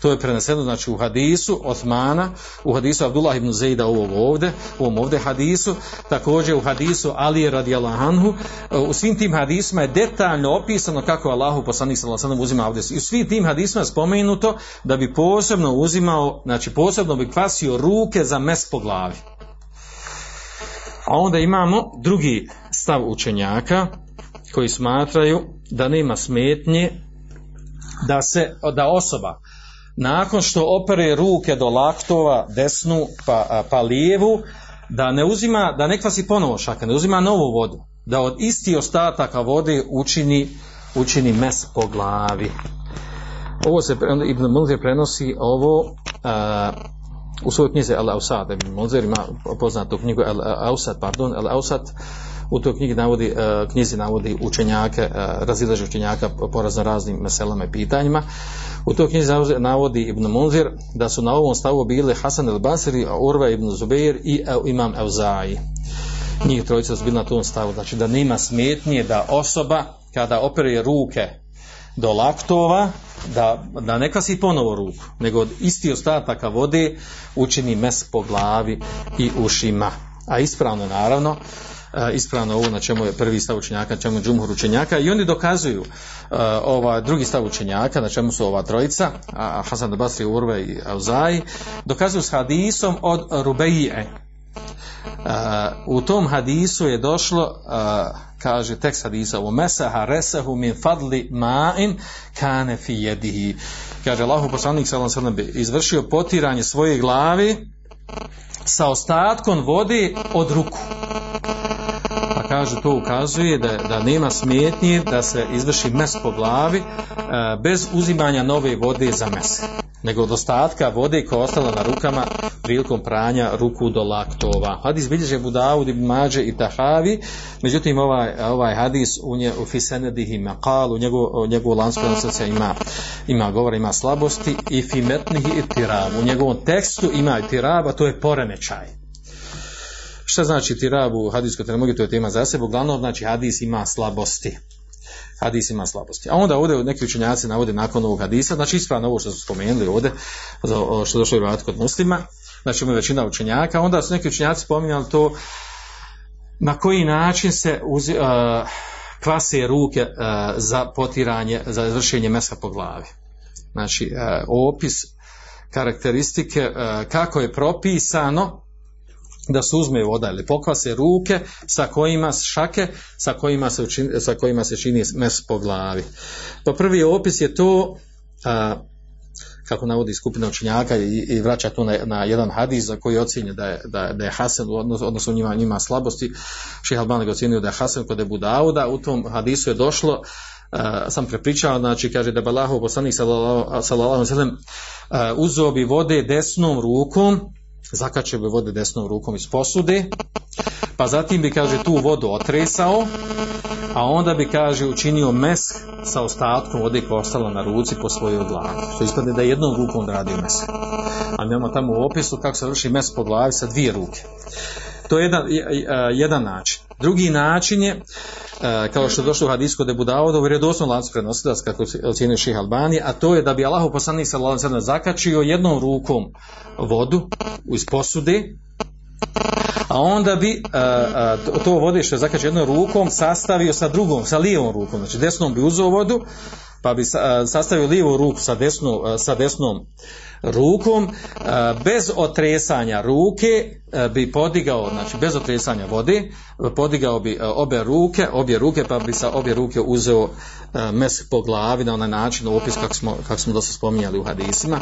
To je preneseno znači u hadisu Osmana, u hadisu Abdullah ibn Zejda ovog ovde, u ovom ovde hadisu, također u hadisu Ali radijallahu anhu, u svim tim hadisima je detaljno opisano kako Allahu poslanik sallallahu alejhi uzima abdest. I u svim tim hadisima je spomenuto da bi posebno uzimao, znači posebno bi kvasio ruke za mes po glavi. A onda imamo drugi stav učenjaka koji smatraju da nema smetnje da se da osoba nakon što opere ruke do laktova, desnu pa, pa lijevu, da ne uzima, da ne kvasi ponovo šaka, ne uzima novu vodu, da od isti ostataka vode učini, učini mes po glavi. Ovo se, Ibn Mulzer prenosi ovo u svojoj knjizi Al Ausad, Ibn Munzir ima poznatu knjigu Al Ausad, pardon, Al Ausad, u toj knjigi navodi, knjizi navodi učenjake, e, razilaže učenjaka po razno raznim meselama i pitanjima. U toj knjizi navodi Ibn Munzir da su na ovom stavu bili Hasan el Basri, Urva ibn Zubeir i Imam Euzai. Njih trojica su bili na tom stavu, znači da nema smetnje da osoba kada opere ruke do laktova, da, da ne kvasi ponovo ruku, nego od isti ostataka vode učini mes po glavi i ušima. A ispravno naravno, ispravno ovo na čemu je prvi stav učenjaka, na čemu je džumhur učenjaka. I oni dokazuju uh, ova drugi stav učenjaka, na čemu su ova trojica, a Hasan Basri, Urve i Auzaji, dokazuju s hadisom od Rubeije. Uh, u tom hadisu je došlo kaže tekst hadisa u mesaha resahu min fadli ma'in kane fi jedihi kaže Allahu poslanik sallallahu bi izvršio potiranje svoje glavi sa ostatkom vode od ruku kaže to ukazuje da, da nema smetnje da se izvrši mes po glavi e, bez uzimanja nove vode za mes nego od ostatka vode koja je ostala na rukama prilikom pranja ruku do laktova. Hadis bilježe Budaud ibn Mađe i Tahavi, međutim ovaj, ovaj hadis u, nje, u Fisenedihi Maqal, u njegovu njegov lansku ima, ima govora, ima slabosti i Fimetnihi i Tirab. U njegovom tekstu ima i Tirab, a to je poremećaj. Šta znači Tirab u hadijskoj termogiji, to je tema za sebe, uglavnom znači hadis ima slabosti hadis ima slabosti. A onda ovdje neki učenjaci navode nakon ovog hadisa, znači ispravno ovo što su spomenuli ovdje, što je došlo i kod muslima, znači ima većina učenjaka, onda su neki učenjaci spominjali to na koji način se uzi, uh, kvase ruke uh, za potiranje, za izvršenje mesa po glavi. Znači, uh, opis karakteristike kako je propisano da se uzme voda ili pokvase ruke sa kojima šake sa kojima se, učini, sa kojima se čini mes po glavi. Pa prvi opis je to a, kako navodi skupina učenjaka i, i vraća to na, na jedan hadis za koji ocjenje da je, da, da je Hasan, odnosno, odnosno njima, njima slabosti, Šeha Alban ga ocjenio da je Hasan kod Ebu Dauda, u tom hadisu je došlo Uh, sam prepričao, znači kaže da Balahu poslanik sallallahu ve sellem uzeo bi vode desnom rukom zakačio bi vode desnom rukom iz posude, pa zatim bi, kaže, tu vodu otresao, a onda bi, kaže, učinio mes sa ostatkom vode koja ostala na ruci po svojoj glavi. Što ispadne da je jednom rukom radio mes. A mi imamo tamo u opisu kako se vrši mes po glavi sa dvije ruke. To je jedan, jedan način. Drugi način je, kao što je došlo u hadisku da Budavoda u vjerodostojnom lancu prenosilac kako ocjenio Ših Albani, a to je da bi Allahu poslanik sallallahu alejhi zakačio jednom rukom vodu iz posude, a onda bi a, to vode što je zakačio jednom rukom sastavio sa drugom, sa lijevom rukom, znači desnom bi uzeo vodu, pa bi sastavio lijevu ruku sa, desnu, sa desnom rukom bez otresanja ruke bi podigao, znači bez otresanja vode, podigao bi obe ruke, obje ruke, pa bi sa obje ruke uzeo mes po glavi na onaj način opis kako smo, kako smo dosta spominjali u hadisima.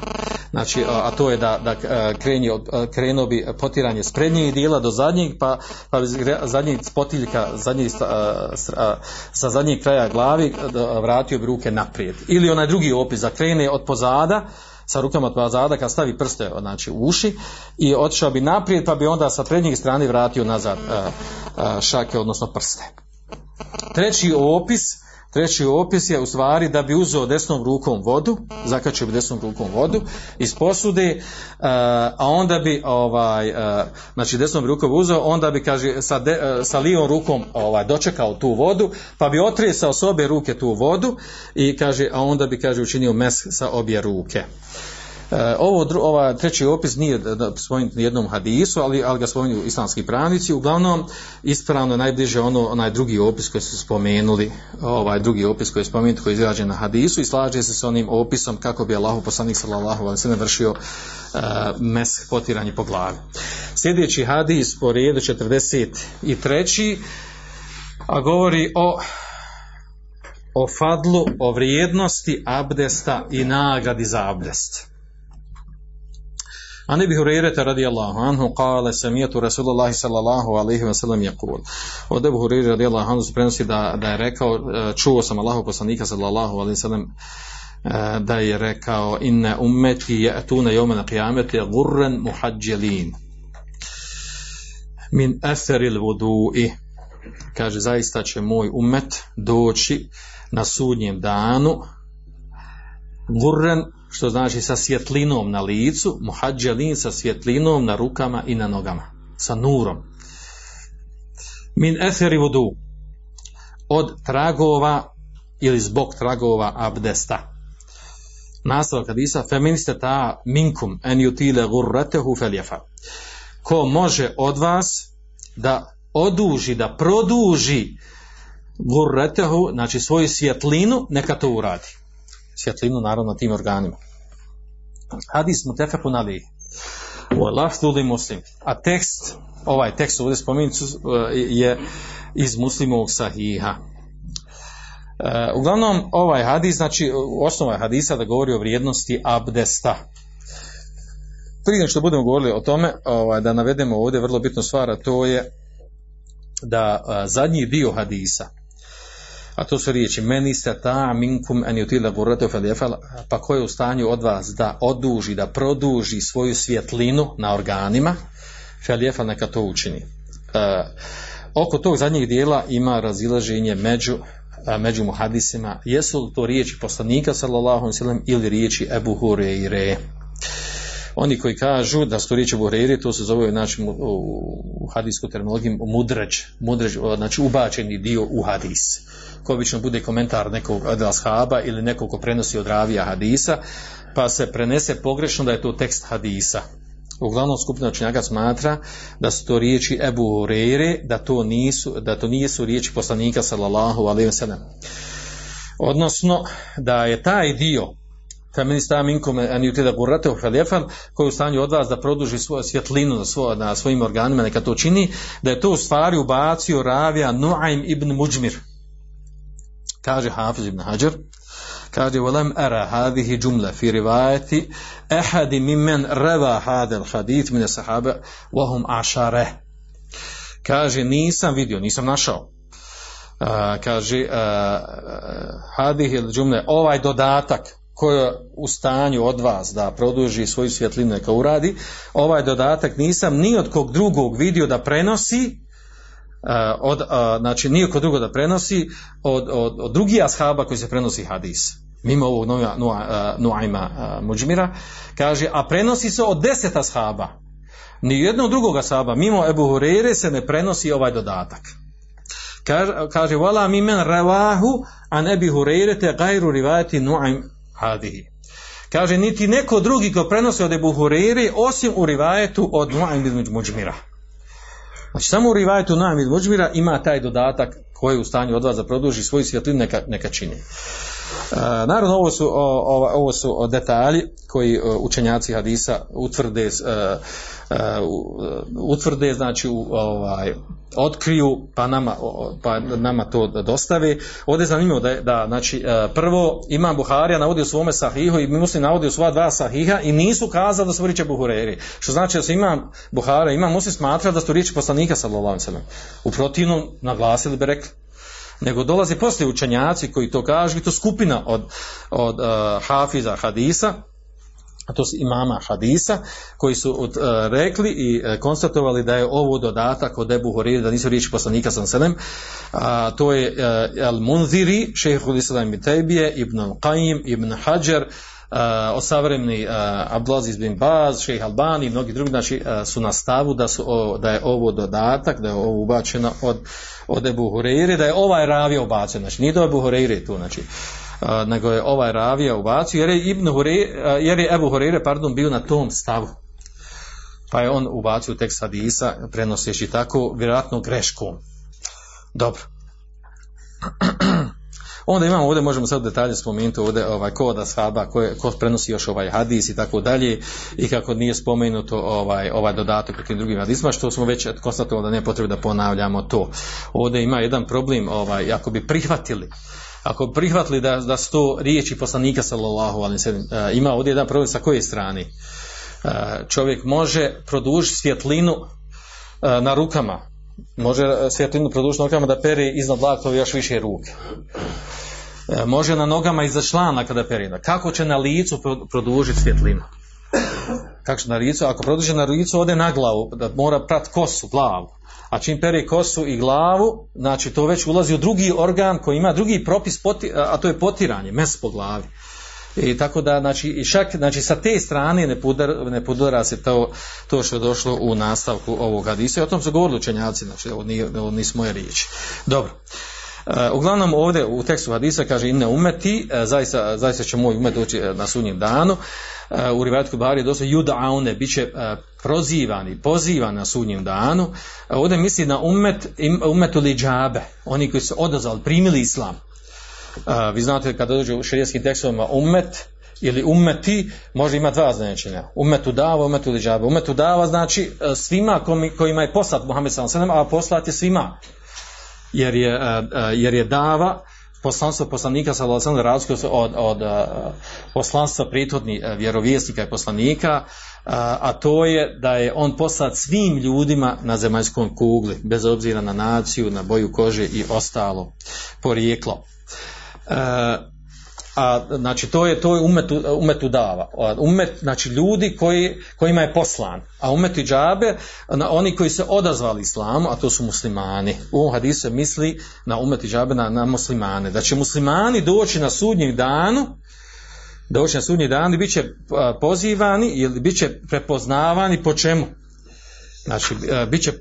Znači, a to je da, da kreni, krenuo bi potiranje s prednjeg dijela do zadnjeg, pa, pa zadnjeg potiljka, sa zadnjeg kraja glavi vratio bi ruke naprijed. Ili onaj drugi opis, da krene od pozada, sa rukama od pozada kad stavi prste znači, u uši i otišao bi naprijed pa bi onda sa prednjeg strane vratio nazad šake odnosno prste. Treći opis Treći opis je u stvari da bi uzeo desnom rukom vodu, zakačio bi desnom rukom vodu iz posude, a onda bi ovaj, znači desnom rukom uzeo, onda bi kaže sa, de, sa lijevom rukom ovaj, dočekao tu vodu, pa bi otresao s obje ruke tu vodu i kaže, a onda bi kaže učinio mes sa obje ruke. E, ovo ova treći opis nije spomenut u jednom hadisu, ali, ali ga spominju islamski pravnici. Uglavnom, ispravno najbliže ono, onaj drugi opis koji su spomenuli, ovaj drugi opis koji je spomenut, koji je izrađen na hadisu i slaže se s onim opisom kako bi Allahu poslanik sallallahu alejhi ve sellem vršio uh, mes potiranje po glavi. Sljedeći hadis po redu 43. a govori o o fadlu, o vrijednosti abdesta i nagradi za abdest. عن ابي هريره رضي الله عنه قال سمعت رسول الله صلى الله عليه وسلم يقول od Ebu Hureyre radijallahu anhu se prenosi da, da je rekao čuo sam Allahu poslanika sallallahu alejhi ve sellem da je rekao inne ummeti je tune jome na kijamete gurren muhađelin min eseril vudu'i kaže zaista će moj umet doći na sudnjem danu gurren što znači sa svjetlinom na licu muhađelin sa svjetlinom na rukama i na nogama sa nurom. Min eseri vudu od tragova ili zbog tragova abdesta. Nastavak hadisa feministe ta minkum en yutile gurratehu feljefa ko može od vas da oduži, da produži gurretehu, znači svoju svjetlinu, neka to uradi. Svjetlinu, naravno, tim organima. Hadis mu tefeku nali. Lafzuli muslim. A tekst, ovaj tekst ovdje spominjcu je iz muslimovog sahiha. E, uglavnom, ovaj hadis, znači osnova je hadisa da govori o vrijednosti abdesta. Prije što budemo govorili o tome, ovaj, da navedemo ovdje vrlo bitnu stvar, a to je da a, zadnji dio hadisa, a to su riječi meni ste ta minkum en jutila burratu faljefal, pa ko je u stanju od vas da oduži, da produži svoju svjetlinu na organima, faljefal neka to učini. E, oko tog zadnjeg dijela ima razilaženje među među muhadisima, jesu li to riječi poslanika sallallahu alejhi ili riječi Ebu Hureyre. Oni koji kažu da su to riječi Buhreiri, to se zove znači, u, u hadijsku terminologiju mudrađ, mudrađ, znači ubačeni dio u hadis. Obično bude komentar nekog ashaba ili nekog ko prenosi od ravija hadisa, pa se prenese pogrešno da je to tekst hadisa. Uglavnom skupina učenjaka smatra da su to riječi Ebu Hureyre, da to nisu, da to nisu riječi poslanika sallallahu alejhi ve sellem. Odnosno da je taj dio Femeni sta minkum an yutida qurratahu falyafal koji je u stanju od vas da produži svoju svjetlinu na, svo, na svojim organima neka to čini da je to u stvari ubacio ravija Nuaym ibn Mujmir kaže Hafiz ibn Hajar kaže walam ara hadhihi jumla fi riwayati ahad mimman rawa hadha al-hadith min as-sahaba wa hum ashara. Kaže nisam vidio nisam našao. Uh, kaže uh, hadhihi al-jumla ovaj dodatak ko je u stanju od vas da produži svoju svjetlinu neka uradi, ovaj dodatak nisam ni od kog drugog vidio da prenosi, od, uh, znači nije kod drugog da prenosi od, od, od drugih ashaba koji se prenosi hadis. Mimo ovog Nuajma uh, Muđmira, kaže, a prenosi se od deset ashaba. Ni jednog drugog ashaba, mimo Ebu Hureyre se ne prenosi ovaj dodatak. Kaže, kaže wala mimen revahu an Ebi Hureyre te gajru rivajati Nuajm hadihi. Kaže, niti neko drugi ko prenosi od Ebu Hureyri, osim u rivajetu od Nuaym ibn Muđmira. Znači, samo u rivajetu Nuaym ibn Muđmira ima taj dodatak koji je u stanju od vas da produži svoju svjetlinu, neka, neka čini. E, naravno, ovo su, o, ovo su detalji koji o, učenjaci hadisa utvrde, e, e, utvrde znači, ovaj, otkriju pa nama, pa nama to dostave. Ovdje je zanimljivo da, da znači, prvo Imam Buharija navodi u svome sahihu i muslim navodi u svoja dva sahiha i nisu kazali da su riječi Buhureri. Što znači da su Imam Buharija, Imam muslim smatra da su riječi poslanika alejhi U protivnom naglasili bi rekli nego dolazi poslije učenjaci koji to kažu i to skupina od, od uh, hafiza hadisa a to su imama hadisa koji su uh, rekli i uh, konstatovali da je ovo dodatak od Ebu Horire da nisu riječi poslanika sam selem a to je uh, El Munziri šehhul Islam ibn Tejbije ibn Al-Qaim ibn Hajar uh, osavremni uh, Abdulaziz bin Baz, šejh Albani i mnogi drugi znači, uh, su na stavu da, su, o, da je ovo dodatak, da je ovo ubačeno od, od Ebu Hureyre, da je ovaj ravija ubačen, znači nije do Ebu Hureyre tu, znači nego je ovaj ravija ubacio, jer je, Ibn Hureyre, jer je Ebu Hureyre, pardon, bio na tom stavu. Pa je on ubacio tekst hadisa, prenoseći tako, vjerojatno greškom. Dobro. Onda imamo ovdje, možemo sad detalje spomenuti ovdje, ovaj, ko od ashaba, ko, je, ko prenosi još ovaj hadis i tako dalje, i kako nije spomenuto ovaj, ovaj dodatak u tim drugim hadisma, što smo već konstatovali da nije potrebno da ponavljamo to. Ovdje ima jedan problem, ovaj, ako bi prihvatili, ako bi prihvatili da, da su to riječi poslanika sallallahu alaihi uh, ima ovdje jedan problem sa koje strane. Uh, čovjek može produžiti svjetlinu uh, na rukama, može svjetlinu produžiti na rukama da pere iznad laktova još više ruke. E, može na nogama iza člana kada pere. Kako će na licu pro- produžiti svjetlinu? Kako će na licu? Ako produži na licu, ode na glavu, da mora prat kosu, glavu. A čim pere kosu i glavu, znači to već ulazi u drugi organ koji ima drugi propis, a to je potiranje, mes po glavi. I tako da, znači, i šak, znači, sa te strane ne, pudar, ne pudara se to, to što je došlo u nastavku ovog hadisa. I o tom su govorili učenjaci, znači, ovo, nije, ovo nisu moje riječi. Dobro. E, uglavnom ovdje u tekstu hadisa kaže inne umeti, e, zaista, zaista će moj umet doći e, na sudnjem danu. U rivatku Bari je dosta judaune, bit će prozivani, pozivani na sudnjem danu. Ovdje misli na umet, umetu liđabe, oni koji su odazvali, primili islam. Vi znate kada dođe u šerijskim tekstovima umet ili umeti može imati dva značenja. Umetu dava, umetu liđabe. Umetu dava znači svima kojima je poslat Muhammed a poslat je svima. Jer je, e, e, jer je dava poslanstvo poslanika sallallahu alejhi razlikuje se od, od e, poslanstva prethodnih vjerovjesnika i poslanika, a, a to je da je on poslat svim ljudima na zemaljskom kugli, bez obzira na naciju, na boju kože i ostalo porijeklo. A znači to je to je umetu, umetu dava. Umet znači ljudi koji, kojima je poslan. A umeti džabe na oni koji se odazvali islamu a to su muslimani. U ovom hadisu se misli na umeti džabe na, na muslimane. Da će muslimani doći na sudnji danu doći na sudnji dan i bit će pozivani ili bit će prepoznavani po čemu? Znači bit će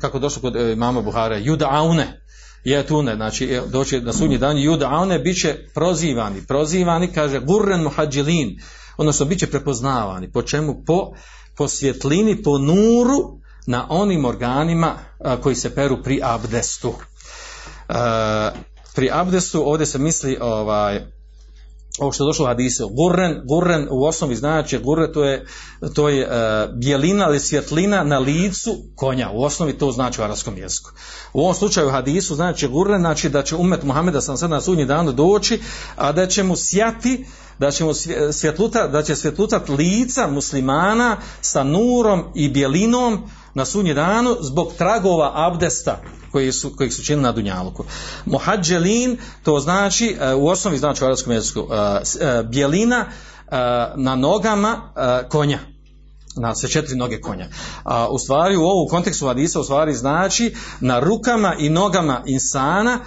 kako došlo kod e, mama Buhara judaune je tune, znači je, doći na sudnji dan juda, a one bit će prozivani, prozivani, kaže, gurren muhađilin, odnosno bit će prepoznavani, po čemu? Po, po svjetlini, po nuru na onim organima a, koji se peru pri abdestu. A, pri abdestu ovdje se misli ovaj, ovo što je došlo u hadisu, gurren, gurren u osnovi znači gurre to je, to je uh, bjelina ili svjetlina na licu konja, u osnovi to znači u arabskom jeziku. U ovom slučaju hadisu znači gurren, znači da će umet Muhameda sam sad na sudnji dan doći, a da će mu sjati da će mu svjetluta, da će svjetlutat lica muslimana sa nurom i bjelinom na sunji danu zbog tragova abdesta koji su, koji su činili na Dunjaluku. Muhađelin, to znači, u osnovi znači u arabskom jeziku, bjelina na nogama konja na sve četiri noge konja. A u stvari u ovu kontekstu hadisa u stvari znači na rukama i nogama insana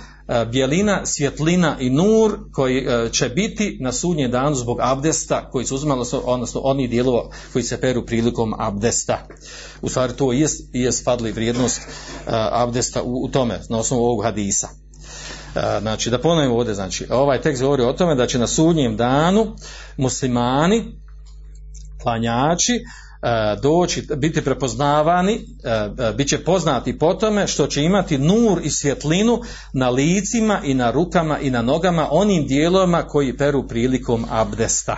bjelina, svjetlina i nur koji će biti na sudnje danu zbog abdesta koji su uzmali, odnosno oni dijelova koji se peru prilikom abdesta. U stvari to je, je spadli vrijednost abdesta u, u tome, na osnovu ovog hadisa. Znači, da ponovimo ovdje, znači, ovaj tekst govori o tome da će na sudnjem danu muslimani, klanjači, doći, biti prepoznavani, bit će poznati po tome što će imati nur i svjetlinu na licima i na rukama i na nogama onim dijelovima koji peru prilikom abdesta.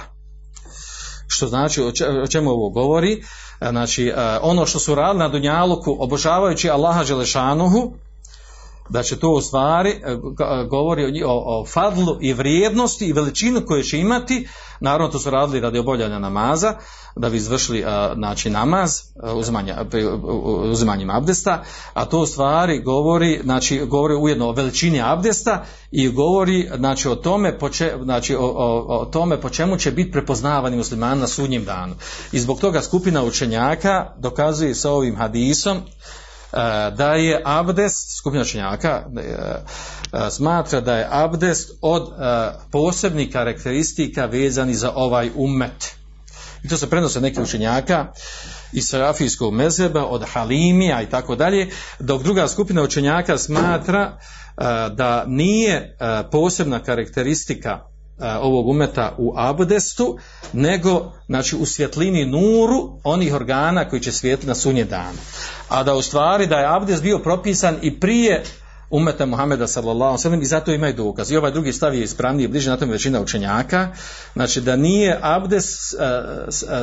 Što znači, o čemu ovo govori? Znači, ono što su radili na Dunjaluku, obožavajući Allaha Želešanuhu, da će to u stvari govori o, o, fadlu i vrijednosti i veličinu koje će imati, naravno to su radili radi obavljanja namaza, da bi izvršili a, znači namaz uzimanja, uzimanjem abdesta, a to u stvari govori, znači govori ujedno o veličini abdesta i govori znači o tome po, če, znači, o, o, o tome po čemu će biti prepoznavani muslimani na sudnjem danu. I zbog toga skupina učenjaka dokazuje sa ovim hadisom da je abdest, skupina učenjaka smatra da je abdest od posebnih karakteristika vezani za ovaj umet. I to se prenose neki učenjaka iz Sarafijskog mezeba, od Halimija i tako dalje, dok druga skupina učenjaka smatra da nije posebna karakteristika ovog umeta u abdestu, nego znači, u svjetlini nuru onih organa koji će svijetli na sunje dan. A da u stvari da je abdest bio propisan i prije umeta Muhameda sallallahu alejhi i zato imaju dokaz. I ovaj drugi stav je ispravniji bliže na tome većina učenjaka. Znači da nije abdes uh,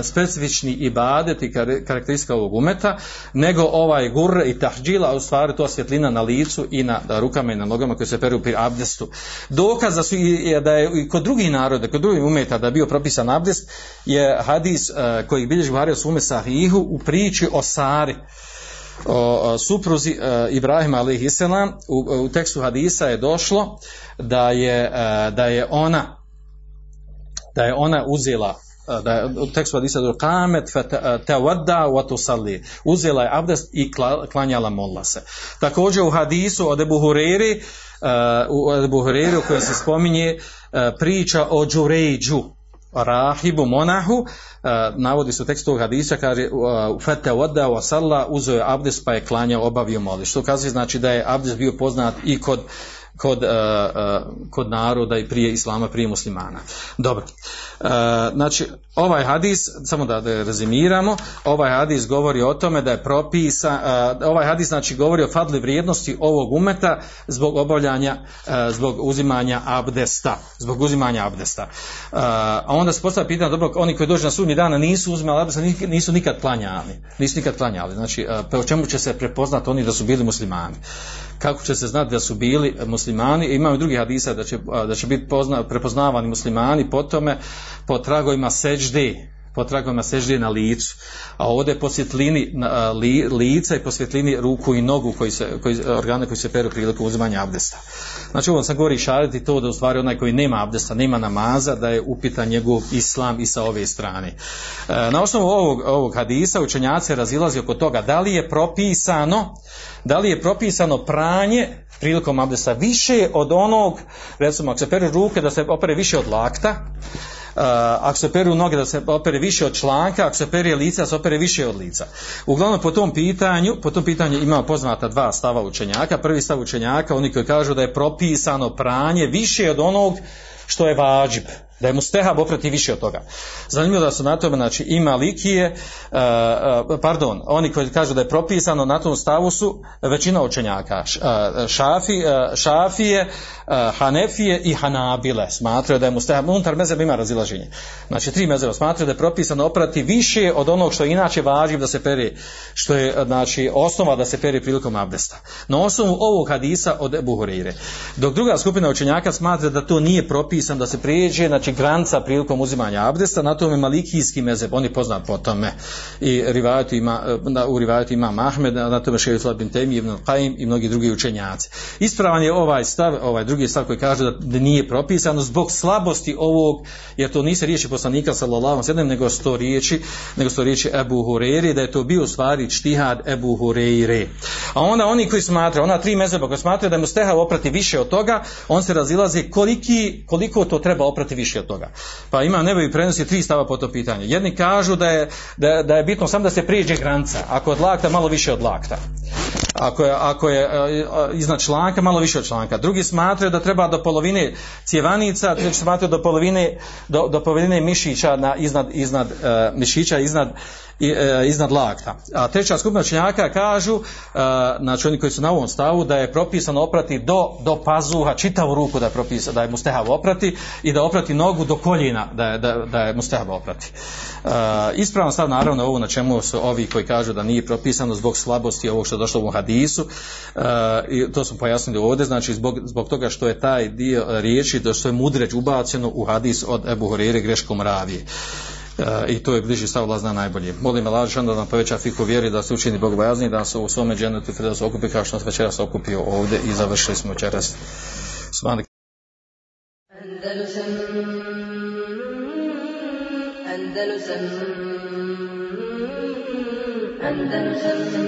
specifični ibadet i karakteristika ovog umeta, nego ovaj gur i tahđila, a u stvari to svjetlina na licu i na rukama i na nogama koji se peru pri abdestu. Dokaz da su i, da je i kod drugih naroda, kod drugih umeta da je bio propisan abdest je hadis uh, koji bilježi Buhari u sume sahihu u priči o Sari o, supruzi e, Ibrahima alaihi selam u, u tekstu hadisa je došlo da je, e, da je ona da je ona uzela e, da je u tekstu hadisa kamet tawadda wa tusalli. Uzela je abdest i kla- klanjala molla se. Također u hadisu od Ebu Hureri u Ebu Hureri u kojem se spominje e, priča o Đurejđu rahibu monahu e, navodi se u tekstu tog hadisa kaže fete voda wa uzeo je abdest pa je klanjao obavio moli što kaže znači da je abdest bio poznat i kod kod, uh, uh, kod naroda i prije islama, prije muslimana. Dobro. Uh, znači, ovaj hadis, samo da rezimiramo, ovaj hadis govori o tome da je propisa, ovaj hadis znači govori o fadli vrijednosti ovog umeta zbog obavljanja, zbog uzimanja abdesta. Zbog uzimanja abdesta. A onda se postavlja pitanje, dobro, oni koji dođu na sudnji dana nisu uzimali abdesta, nisu nikad klanjali. Nisu nikad klanjali. Znači, po čemu će se prepoznati oni da su bili muslimani? Kako će se znati da su bili muslimani? imamo i drugi hadisa da će, da će biti pozna, prepoznavani muslimani po tome, po tragovima seđde, po tragovima seždje na licu, a ovdje po svjetlini li, lica i po svjetlini ruku i nogu koji se, koji, organe koji se peru priliku uzimanja abdesta. Znači ovo sam govori šariti to da u stvari onaj koji nema abdesta, nema namaza, da je upitan njegov islam i sa ove strane. E, na osnovu ovog, ovog hadisa učenjaci razilazi oko toga da li je propisano da li je propisano pranje prilikom abdesta više od onog, recimo ako se peru ruke da se opere više od lakta, ako se peru noge da se opere više od članka, ako se pere lica da se opere više od lica. Uglavnom po tom pitanju, po tom pitanju imamo poznata dva stava učenjaka. Prvi stav učenjaka, oni koji kažu da je propisano pranje više od onog što je vađib, da je mu stehab oprati više od toga. Zanimljivo da su na tome, znači ima likije, uh, uh, pardon, oni koji kažu da je propisano na tom stavu su većina učenjaka, uh, šafi, šafije, hanefije i hanabile smatraju da je mu stehab, unutar mezeba ima razilaženje. Znači tri mezeba smatraju da je propisano oprati više od onog što je inače važiv da se peri, što je znači osnova da se peri prilikom abdesta. Na osnovu ovog hadisa od Ebu Hureyre. Dok druga skupina učenjaka smatra da to nije propisano da se prijeđe, znači znači granca prilikom uzimanja abdesta, na tome malikijski mezeb, on je poznat po tome. I rivajet ima, u rivajetu ima Mahmed, na tome Islam bin Temi, Ibn Qaim i mnogi drugi učenjaci. Ispravan je ovaj stav, ovaj drugi stav koji kaže da, nije propisano zbog slabosti ovog, jer to nise riječi poslanika sallallahu sallam, nego sto riječi, nego sto riječi Ebu Hureyri, da je to bio u stvari čtihad Ebu Hureyri. A onda oni koji smatraju, ona tri mezeba koji smatraju da mu steha oprati više od toga, on se razilazi koliki, koliko to treba oprati više od toga. Pa ima nebo i prenosi tri stava po to pitanje. Jedni kažu da je, da, da je bitno samo da se prijeđe granca, ako od lakta malo više od lakta. Ako je, ako je iznad članka, malo više od članka. Drugi smatraju da treba do polovine cjevanica, treći smatraju do polovine, do, do polovine mišića na, iznad, iznad uh, mišića, iznad e, iznad lakta. A treća skupina učenjaka kažu, e, znači oni koji su na ovom stavu, da je propisano oprati do, do pazuha, čitavu ruku da je propisano, da je mustehav oprati i da oprati nogu do koljena, da je, da, da je mustehav oprati. E, ispravno stav naravno ovo na čemu su ovi koji kažu da nije propisano zbog slabosti ovog što je došlo u hadisu, e, i to smo pojasnili ovdje, znači zbog, zbog toga što je taj dio riječi, da što je mudreć ubaceno u hadis od Ebu Horire greškom ravije. Uh, i to je bliži stav Allah zna najbolje. Molim Allah da nam poveća fiku vjeri, da se učini Bog bojazni, da se u svome dženetu da se okupi kao što nas večeras okupio ovdje i završili smo večeras. Andalusam Andalusam Andalusam